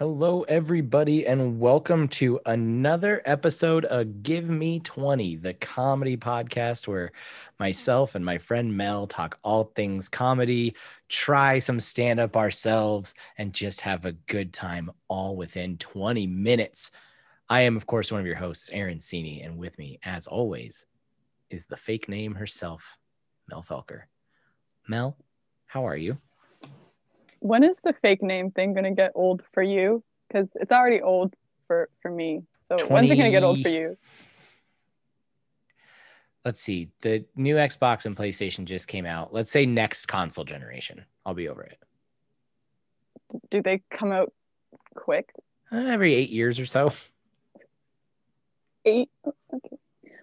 Hello, everybody, and welcome to another episode of Give Me 20, the comedy podcast where myself and my friend Mel talk all things comedy, try some stand up ourselves, and just have a good time all within 20 minutes. I am, of course, one of your hosts, Aaron Sini, and with me, as always, is the fake name herself, Mel Felker. Mel, how are you? When is the fake name thing going to get old for you? Because it's already old for for me. So 20... when's it going to get old for you? Let's see. The new Xbox and PlayStation just came out. Let's say next console generation. I'll be over it. Do they come out quick? Uh, every eight years or so. Eight. Okay.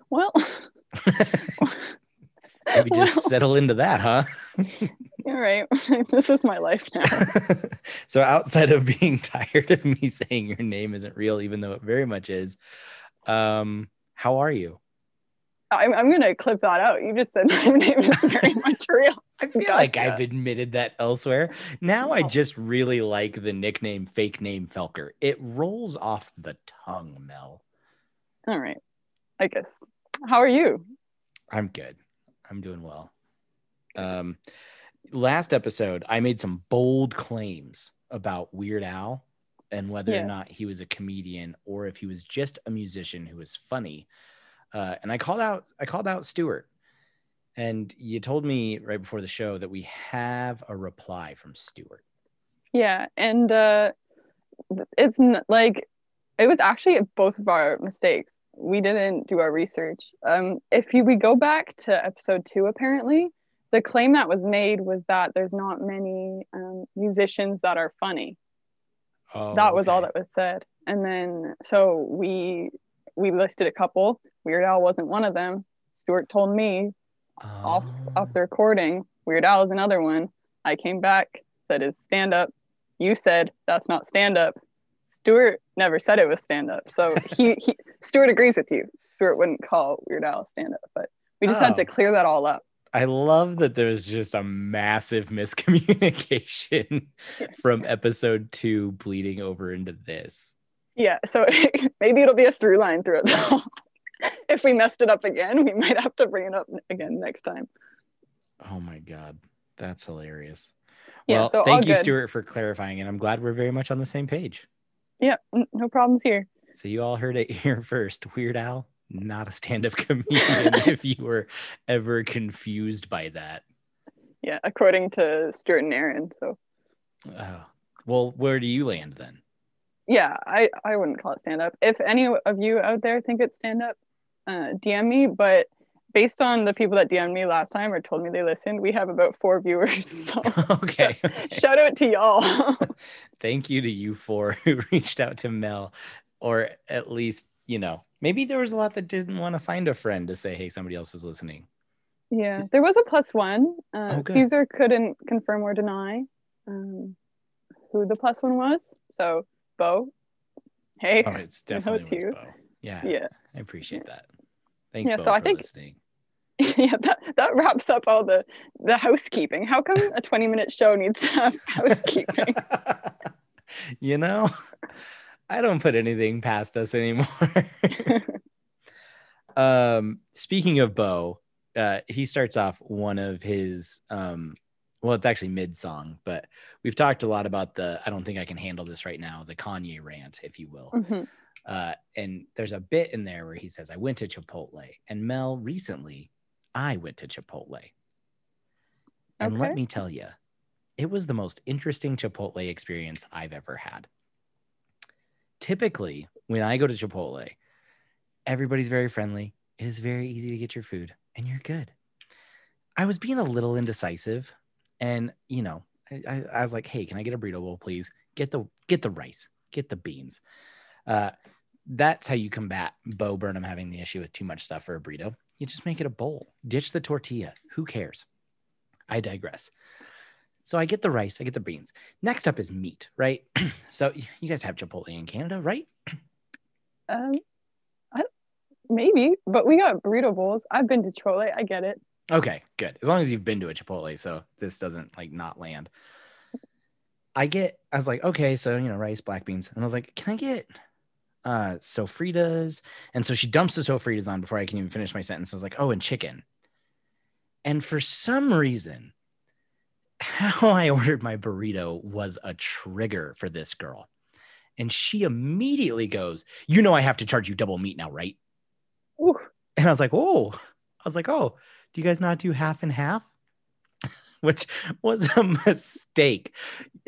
Well. Maybe just well, settle into that, huh? All right. this is my life now. so outside of being tired of me saying your name isn't real, even though it very much is, um, how are you? I'm, I'm gonna clip that out. You just said my name is very much real. I feel gotcha. like I've admitted that elsewhere. Now I just really like the nickname fake name Felker. It rolls off the tongue, Mel. All right. I guess. How are you? I'm good. I'm doing well. Um, last episode, I made some bold claims about Weird Al and whether yeah. or not he was a comedian or if he was just a musician who was funny. Uh, and I called out, I called out Stuart, and you told me right before the show that we have a reply from Stuart. Yeah, and uh, it's n- like it was actually both of our mistakes we didn't do our research. Um, if you, we go back to episode two, apparently, the claim that was made was that there's not many um, musicians that are funny. Oh, that was okay. all that was said. And then, so we we listed a couple. Weird Al wasn't one of them. Stuart told me off off the recording. Weird Al is another one. I came back, said it's stand up. You said that's not stand up. Stuart never said it was stand up. So he, he Stuart agrees with you. Stuart wouldn't call Weird Al stand up, but we just oh. had to oh. clear that all up. I love that there's just a massive miscommunication from episode two bleeding over into this. Yeah, so maybe it'll be a through line through it. Though. If we messed it up again, we might have to bring it up again next time. Oh my god, that's hilarious. Yeah, well, so thank you, good. Stuart, for clarifying, and I'm glad we're very much on the same page. Yeah, no problems here. So you all heard it here first. Weird Al, not a stand-up comedian. if you were ever confused by that. Yeah, according to Stuart and Aaron. So. Uh, well, where do you land then? Yeah, I I wouldn't call it stand-up. If any of you out there think it's stand-up, uh, DM me. But based on the people that DM'd me last time or told me they listened, we have about four viewers. So okay. shout out to y'all. Thank you to you four who reached out to Mel, or at least, you know, maybe there was a lot that didn't want to find a friend to say, hey, somebody else is listening. Yeah, there was a plus one. Uh, oh, Caesar couldn't confirm or deny um, who the plus one was. So, Bo, hey, oh, it's definitely you. Bo. Yeah, yeah, I appreciate that. Thanks, yeah, Bo, so I think, listening. yeah that, that wraps up all the the housekeeping how come a 20 minute show needs to have housekeeping you know i don't put anything past us anymore um speaking of bo uh he starts off one of his um well it's actually mid song but we've talked a lot about the i don't think i can handle this right now the kanye rant if you will mm-hmm. uh, and there's a bit in there where he says i went to chipotle and mel recently I went to Chipotle. And okay. let me tell you, it was the most interesting Chipotle experience I've ever had. Typically, when I go to Chipotle, everybody's very friendly. It is very easy to get your food and you're good. I was being a little indecisive and, you know, I, I was like, hey, can I get a burrito bowl, please? Get the get the rice, get the beans. Uh, that's how you combat Bo Burnham having the issue with too much stuff for a burrito you just make it a bowl. Ditch the tortilla. Who cares? I digress. So I get the rice, I get the beans. Next up is meat, right? so you guys have Chipotle in Canada, right? Um, I, maybe, but we got burrito bowls. I've been to Chipotle. I get it. Okay, good. As long as you've been to a Chipotle, so this doesn't like not land. I get, I was like, okay, so you know, rice, black beans, and I was like, can I get uh sofritas? And so she dumps the sofritas on before I can even finish my sentence. I was like, oh, and chicken. And for some reason, how I ordered my burrito was a trigger for this girl. And she immediately goes, You know, I have to charge you double meat now, right? Ooh. And I was like, Oh, I was like, Oh, do you guys not do half and half? Which was a mistake.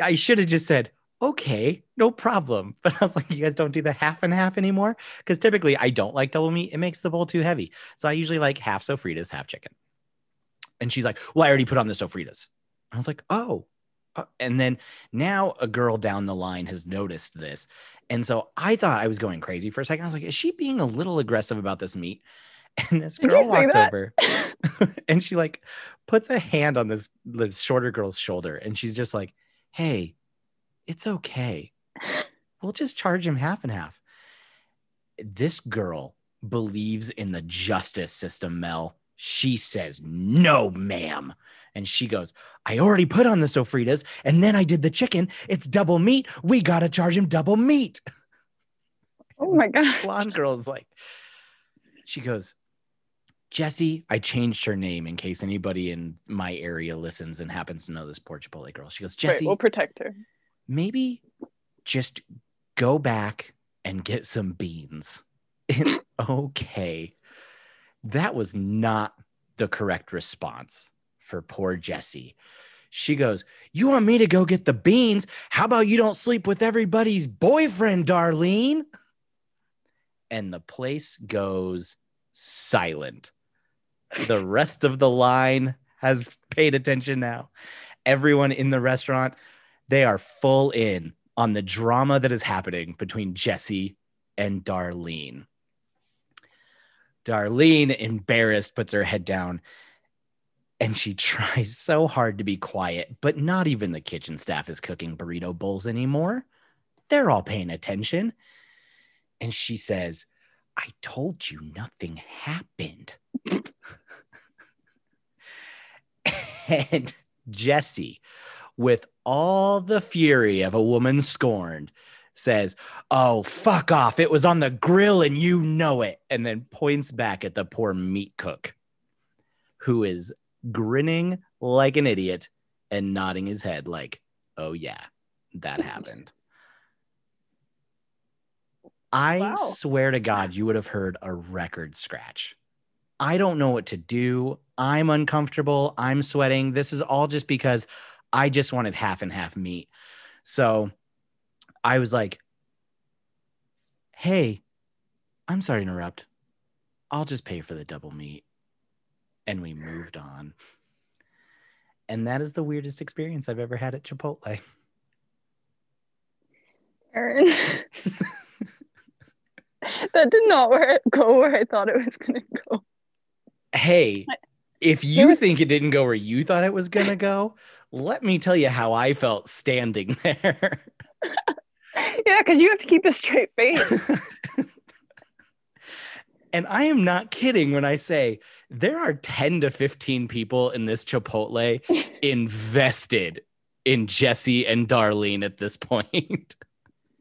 I should have just said, Okay, no problem. But I was like, You guys don't do the half and half anymore? Because typically I don't like double meat. It makes the bowl too heavy. So I usually like half sofritas, half chicken. And she's like, Well, I already put on the sofritas. I was like, Oh, uh, and then now a girl down the line has noticed this. And so I thought I was going crazy for a second. I was like, is she being a little aggressive about this meat? And this girl walks that? over and she like puts a hand on this, this shorter girl's shoulder and she's just like, hey, it's okay. We'll just charge him half and half. This girl believes in the justice system, Mel. She says, no, ma'am. And she goes, I already put on the sofritas and then I did the chicken. It's double meat. We got to charge him double meat. Oh my god. Blonde girl is like, she goes, Jesse, I changed her name in case anybody in my area listens and happens to know this poor Chipotle girl. She goes, Right, Jesse, we'll protect her. maybe just go back and get some beans. It's okay. That was not the correct response for poor Jessie. She goes, You want me to go get the beans? How about you don't sleep with everybody's boyfriend, Darlene? And the place goes silent. The rest of the line has paid attention now. Everyone in the restaurant, they are full in on the drama that is happening between Jesse and Darlene. Darlene, embarrassed, puts her head down and she tries so hard to be quiet, but not even the kitchen staff is cooking burrito bowls anymore. They're all paying attention. And she says, I told you nothing happened. and Jesse, with all the fury of a woman scorned, says, Oh, fuck off. It was on the grill and you know it. And then points back at the poor meat cook who is grinning like an idiot and nodding his head, like, Oh, yeah, that happened. I Wow. swear to God, you would have heard a record scratch. I don't know what to do. I'm uncomfortable. I'm sweating. This is all just because I just wanted half and half meat. So I was like, hey, I'm sorry to interrupt. I'll just pay for the double meat. And we moved on. And that is the weirdest experience I've ever had at Chipotle. Aaron. that did not where go where I thought it was gonna go. Hey, if you think it didn't go where you thought it was going to go, let me tell you how I felt standing there. Yeah, because you have to keep a straight face. and I am not kidding when I say there are 10 to 15 people in this Chipotle invested in Jesse and Darlene at this point.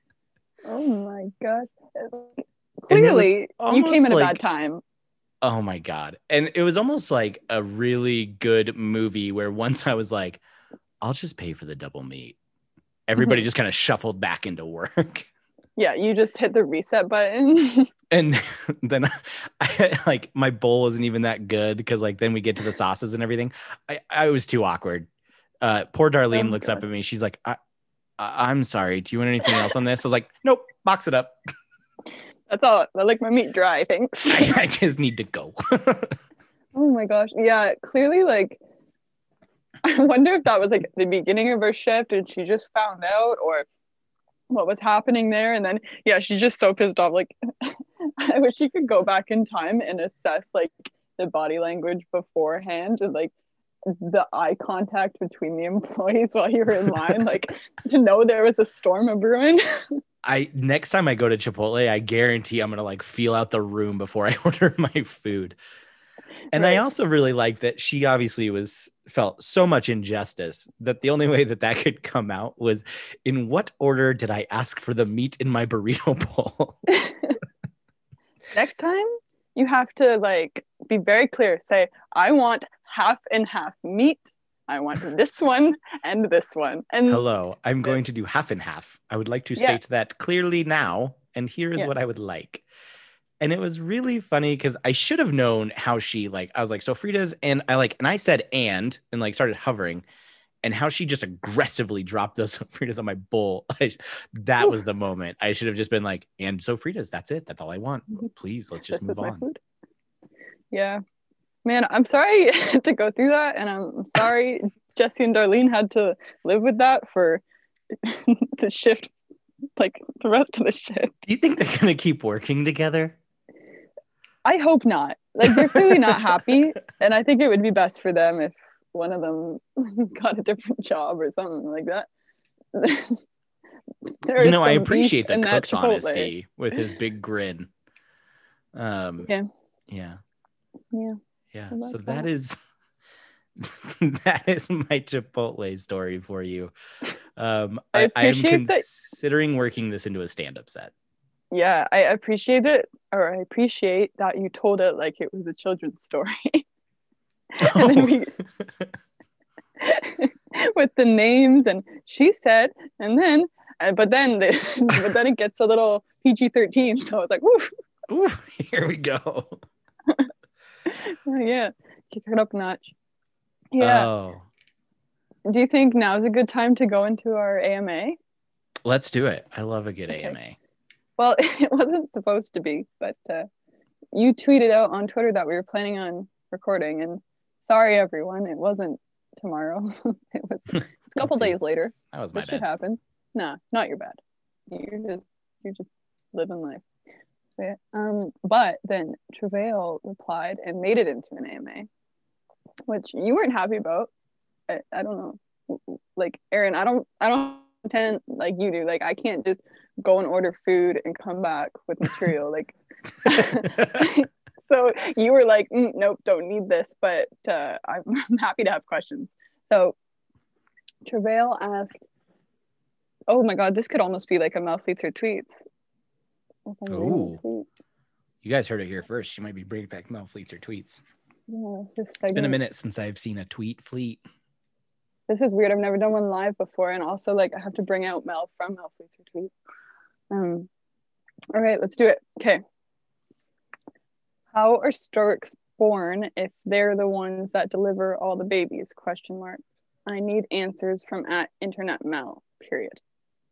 oh my god. Clearly, you came at a bad time. Oh my God. And it was almost like a really good movie where once I was like, I'll just pay for the double meat. Everybody just kind of shuffled back into work. Yeah, you just hit the reset button. And then I, like my bowl wasn't even that good because like then we get to the sauces and everything. I, I was too awkward. Uh, poor Darlene Oh, looks up at me. She's like, I, I, I'm sorry. Do you want anything else on this? I was like, nope, box it up. That's all. I like my meat dry, thanks. I, I just need to go. Oh my gosh. Yeah, clearly like I wonder if that was like the beginning of her shift and she just found out or what was happening there and then yeah, she's just so pissed off like I wish she could go back in time and assess like the body language beforehand and like the eye contact between the employees while you were in line like to know there was a storm of brewing. I next time I go to Chipotle, I guarantee I'm gonna like feel out the room before I order my food. And I also really like that she obviously was felt so much injustice that the only way that that could come out was in what order did I ask for the meat in my burrito bowl? Next time, you have to like be very clear. Say, I want half and half meat. I want this one and this one. And Hello, I'm going to do half and half. I would like to Yeah. state that clearly now, and here is Yeah. what I would like. And it was really funny because I should have known how she like. I was like, sofritas, and I like, and I said and, and like started hovering, and how she just aggressively dropped those Fritas on my bowl. I, that was the moment. I should have just been like, and sofritas, that's it. That's all I want. Mhm. Please, let's just this move on. food. Yeah. Man, I'm sorry to go through that. And I'm sorry Jesse and Darlene had to live with that for the shift, like the rest of the shift. Do you think they're gonna keep working together? I hope not. Like they're clearly not happy. And I think it would be best for them if one of them got a different job or something like that. You know, I appreciate the cook's honesty with his big grin. Um, Yeah. yeah, Yeah. yeah. So that. that is that is my Chipotle story for you. Um, I I, am appreciate that- considering working this into a stand-up set. Yeah, I appreciate it, or I appreciate that you told it like it was a children's story. and then we, with the names and she said, and then, uh, but then, the, but then it gets a little PG thirteen. So I was like, woo, Ooh, here we go. yeah, kick it up a notch. Yeah. Oh, Do you think now is a good time to go into our AMA? let's do it. I love a good Okay. AMA. Well, it wasn't supposed to be, but uh, you tweeted out on Twitter that we were planning on recording, and sorry everyone, it wasn't tomorrow. it was a couple days later. That was my That shit bad. happens. Nah, not your bad. You're just you're just living life. But, um, but then Travail replied and made it into an AMA, which you weren't happy about. I, I don't know. Like Aaron, I don't I don't pretend like you do. Like I can't just go and order food and come back with material. like so you were like, "Mm, nope, don't need this, but uh, I'm, I'm happy to have questions. So Travail asked, oh my God, this could almost be like a mouse Mel Sleetzer tweets. If I'm reading the Ooh. tweet. you guys heard it here first. She might be bringing back Mel Fleets or tweets. Yeah, It's been a minute since I've seen a tweet fleet. This is weird. I've never done one live before, and also like I have to bring out Mel from Mel Sleetzer tweet. Um, all right, let's do it. Okay. How are storks born if they're the ones that deliver all the babies? Question mark. I need answers from at Internet Mel. Period.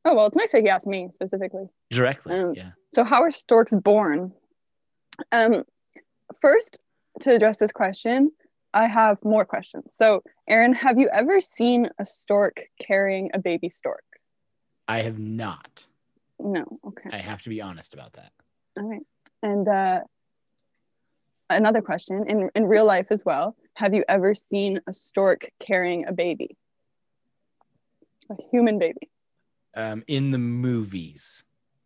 Oh well, it's nice that he asked me specifically. Directly. Um, yeah. So how are storks born? Um, first, to address this question, I have more questions. So, Aaron, have you ever seen a stork carrying a baby stork? I have not. No. Okay. I have to be honest about that. All right. And uh, another question in in real life as well. Have you ever seen a stork carrying a baby? A human baby? Um, in the movies.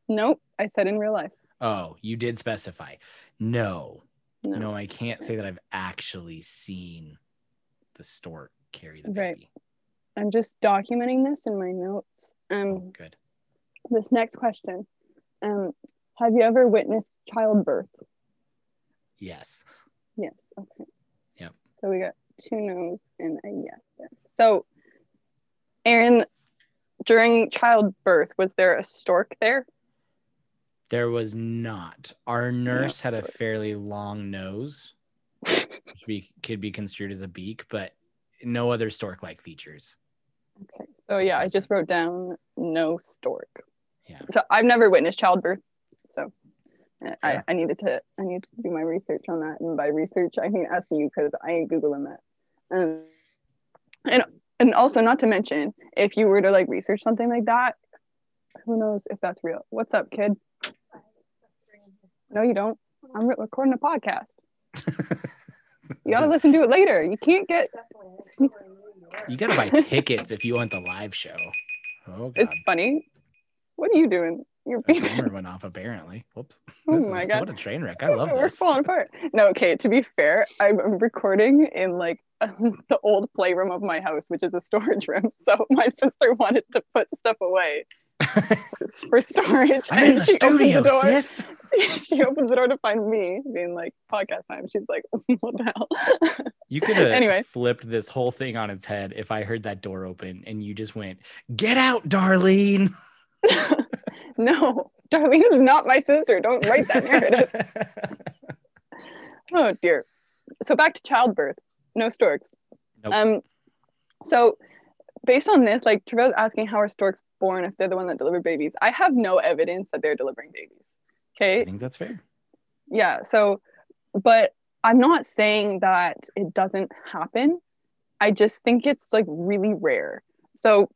Nope. I said in real life. Oh, you did specify. No, No. no, I can't say that I've actually seen the stork carry the baby. Right. I'm just documenting this in my notes. Um, Oh, good. This next question um have you ever witnessed childbirth Yes. yes okay Yep. so we got two no's and a yes there. so aaron during childbirth was there a stork there There was not. Our nurse had a fairly long nose, which be, could be construed as a beak, but no other stork like features. okay so yeah i just wrote down no stork Yeah. so i've never witnessed childbirth so uh, I, Yeah. I needed to I need to do my research on that, and by research I mean asking you because I ain't googling that. Um, and and also not to mention if you were to like research something like that, who knows if that's real? What's up, kid? No, you don't. I'm re- recording a podcast. You gotta listen to it later. You can't get. You gotta buy tickets if you want the live show. Oh god. It's funny. What are you doing? You're A being timer went off apparently. Whoops. Oh This my is- God. What a train wreck. I love this. We're this. falling apart. No, okay. To be fair, I'm recording in like the old playroom of my house, which is a storage room. So my sister wanted to put stuff away for storage. I'm in and the she opens studio, door- sis. she opens the door to find me, being like podcast time. She's like, "What the hell?" You could have Anyway. flipped this whole thing on its head if I heard that door open and you just went, "Get out, Darlene." no, Darlene is not my sister. Don't write that narrative. oh dear. So back to childbirth. No storks. Nope. Um. So based on this, like Trevor's asking how are storks born if they're the one that delivered babies. I have no evidence that they're delivering babies. Okay. I think that's fair. Yeah. So, but I'm not saying that it doesn't happen. I just think it's like really rare. So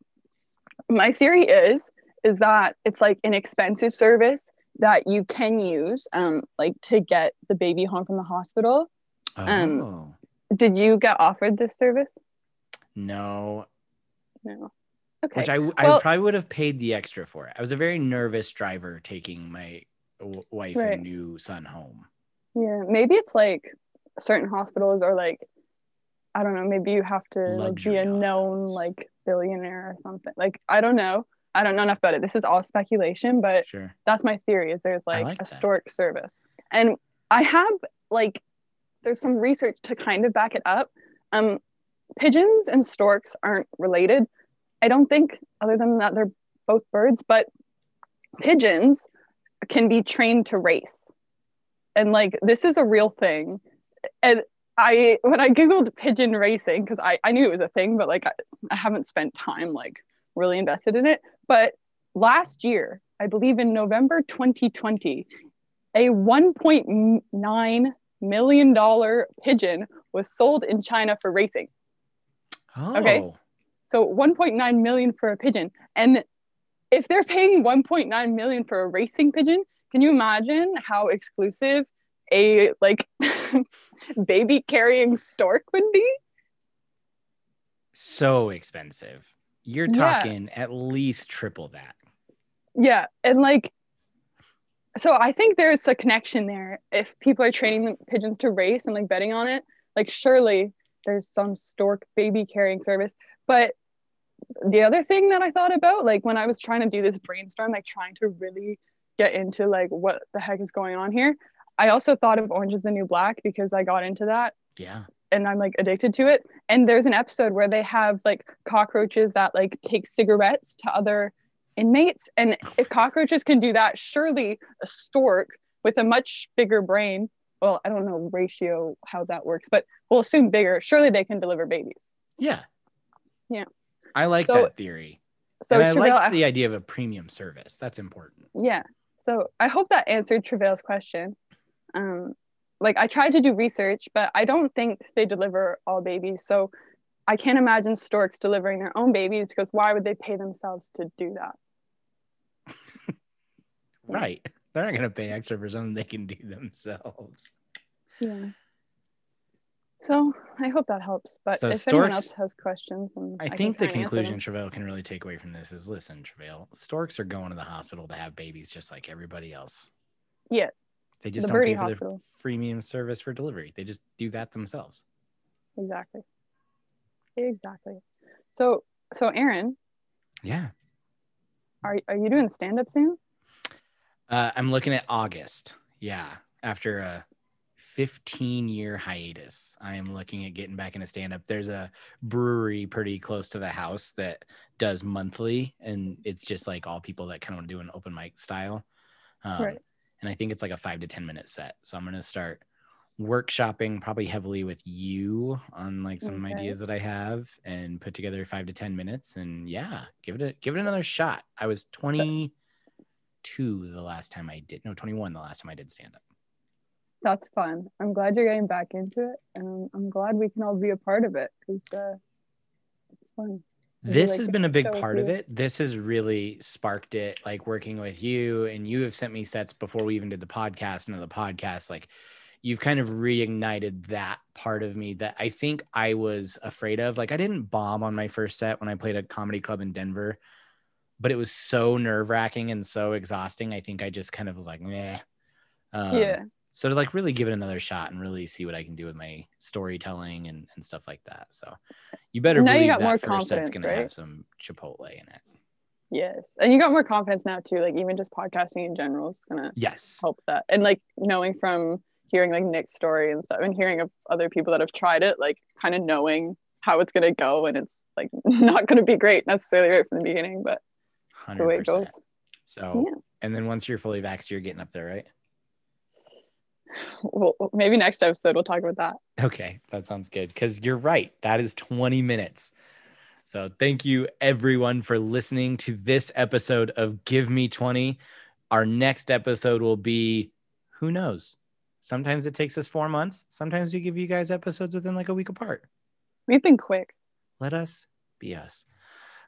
my theory is is that it's like an expensive service that you can use um like to get the baby home from the hospital. Oh Um, Did you get offered this service? no, No. Okay. which i Well- probably would have paid the extra for it. I was a very nervous driver taking my w- wife Right. and new son home. Yeah, maybe it's like certain hospitals or like I don't know, maybe you have to like, be a known like billionaire or something. Like I don't know. I don't know enough about it. This is all speculation, but Sure. that's my theory is there's like, like a that. stork service. And I have like there's some research to kind of back it up. Um pigeons and storks aren't related. I don't think other than that they're both birds, but pigeons can be trained to race. And like this is a real thing. And I when I googled pigeon racing cuz I I knew it was a thing but like I, I haven't spent time like really invested in it. But last year, I believe in November 2020, a 1.9 million dollar pigeon was sold in China for racing. Oh. Okay. So 1.9 million for a pigeon. And if they're paying 1.9 million for a racing pigeon, can you imagine how exclusive a like baby carrying stork would be? So expensive. You're Yeah. talking at least triple that. Yeah. And like so I think there's a connection there. If people are training the pigeons to race and like betting on it, like surely there's some stork baby carrying service. But the other thing that I thought about, like when I was trying to do this brainstorm, like trying to really get into like what the heck is going on here, I also thought of Orange is the New Black because I got into that Yeah. And I'm like addicted to it. And there's an episode where they have like cockroaches that like take cigarettes to other inmates. And if cockroaches can do that, surely a stork with a much bigger brain, well, I don't know ratio how that works, but we'll assume bigger, surely they can deliver babies. Yeah. Yeah. I like So- that theory. So and I Travail, like the idea of a premium service. That's important. yeah. So I hope that answered Travail's question. Um, like I tried to do research, but I don't think they deliver all babies. So I can't imagine storks delivering their own babies because why would they pay themselves to do that? Right. They're not going to pay extra for something they can do themselves. Yeah. So I hope that helps. But So if anyone else has questions, I can think the conclusion. Travail can really take away from this is listen, Travail, storks are going to the hospital to have babies just like everybody else. Yeah. They just The don't pay for hospital. the freemium service for delivery. They just do that themselves. Exactly. Exactly. So so Aaron, Yeah. are are you doing stand up soon? Uh, I'm looking at August. Yeah. After a 15 year hiatus, I am looking at getting back into stand up. There's a brewery pretty close to the house that does monthly, and it's just like all people that kind of want to do an open mic style. Um, Right. And I think it's like a five to 10 minute set. So I'm going to start workshopping probably heavily with you on like some Okay. ideas that I have and put together five to 10 minutes. And yeah, give it a, give it another shot. I was 22 the last time I did, no, 21 the last time I did stand up. That's fun. I'm glad you're getting back into it, and I'm glad we can all be a part of it because uh, it's fun. This like has been a big with part of it. This has really sparked it, like working with you, and you have sent me sets before we even did the podcast. And the podcast, like you've kind of reignited that part of me that I think I was afraid of. Like I didn't bomb on my first set when I played a comedy club in Denver. but it was so nerve wracking and so exhausting. I think I just kind of was like, meh. Um, yeah. So to like really give it another shot and really see what I can do with my storytelling and, and stuff like that. So you better Now you believe got that more first set's gonna right? have some Chipotle in it. Yes. And you got more confidence now too. Like even just podcasting in general is gonna Yes. help that. And like knowing from hearing like Nick's story and stuff and hearing of other people that have tried it, like kind of knowing how it's gonna go and it's like not gonna be great necessarily right from the beginning, but that's the way it goes. So Yeah. and then once you're fully vaxxed, you're getting up there, right? Well maybe next episode we'll talk about that. Okay, that sounds good because you're right. That is 20 minutes. So thank you everyone for listening to this episode of Give Me 20. Our next episode will be who knows? Sometimes it takes us four months. Sometimes we give you guys episodes within like a week apart. We've been quick. Let us be us.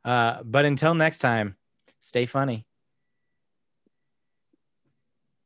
Uh, but until next time, stay funny.